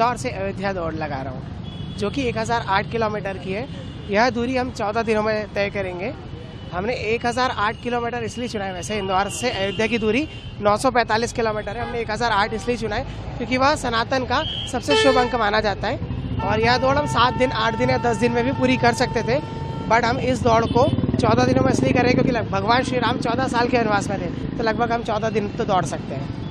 इंदौर से अयोध्या दौड़ लगा रहा हूँ, जो कि 1008 किलोमीटर की है। यह दूरी हम 14 दिनों में तय करेंगे। हमने 1008 किलोमीटर इसलिए चुना है वैसे इंदौर से अयोध्या की दूरी 945 किलोमीटर है। हमने 1008 इसलिए चुना है क्योंकि वह सनातन का सबसे शुभ अंक माना जाता है। और यह दौड़ हम सात दिन, आठ दिन या दस दिन में भी पूरी कर सकते थे, बट हम इस दौड़ को चौदह दिनों में इसलिए करें क्योंकि भगवान श्री राम चौदह साल के वनवास में थे तो लगभग हम चौदह दिन तो दौड़ सकते हैं।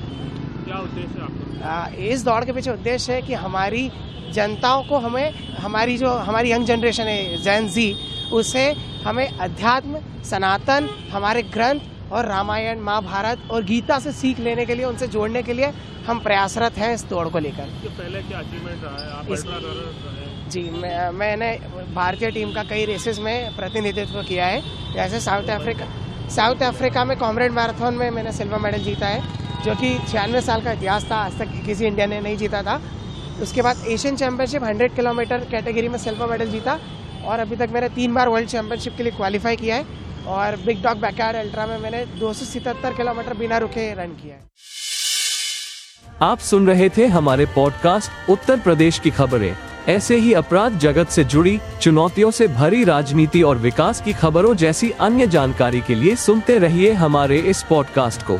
क्या उद्देश्य आपका? इस दौड़ के पीछे उद्देश्य है कि हमारी जनताओं को हमें हमारी जो हमारी यंग जनरेशन है जैन जी उसे हमें अध्यात्म सनातन हमारे ग्रंथ और रामायण महाभारत और गीता से सीख लेने के लिए उनसे जोड़ने के लिए हम प्रयासरत हैं इस दौड़ को लेकर। पहले क्या अचीवमेंट रहा है? आप इस- जी मैं मैंने भारतीय टीम का कई रेसेस में प्रतिनिधित्व किया है। जैसे साउथ अफ्रीका साउथ अफ्रीका में कॉमरेड मैराथन में मैंने सिल्वर मेडल जीता है। जो कि छियानवे साल का इतिहास था, आज तक किसी इंडिया ने नहीं जीता था। उसके बाद एशियन चैंपियनशिप 100 किलोमीटर कैटेगरी में सिल्वर मेडल जीता और अभी तक मैंने तीन बार वर्ल्ड चैंपियनशिप के लिए क्वालिफाई किया है और बिग डॉग बैकयार्ड अल्ट्रा में मैंने दो किलोमीटर बिना रुके रन किया है। आप सुन रहे थे हमारे पॉडकास्ट उत्तर प्रदेश की खबरें। ऐसे ही अपराध जगत से जुड़ी, चुनौतियों से भरी राजनीति और विकास की खबरों जैसी अन्य जानकारी के लिए सुनते रहिए हमारे इस पॉडकास्ट को।